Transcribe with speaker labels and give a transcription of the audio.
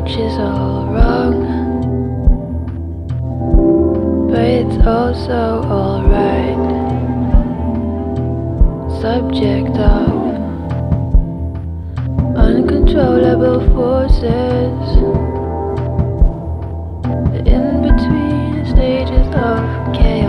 Speaker 1: approach is all wrong, but it's also alright. Subject of uncontrollable forces, the in between stages of chaos.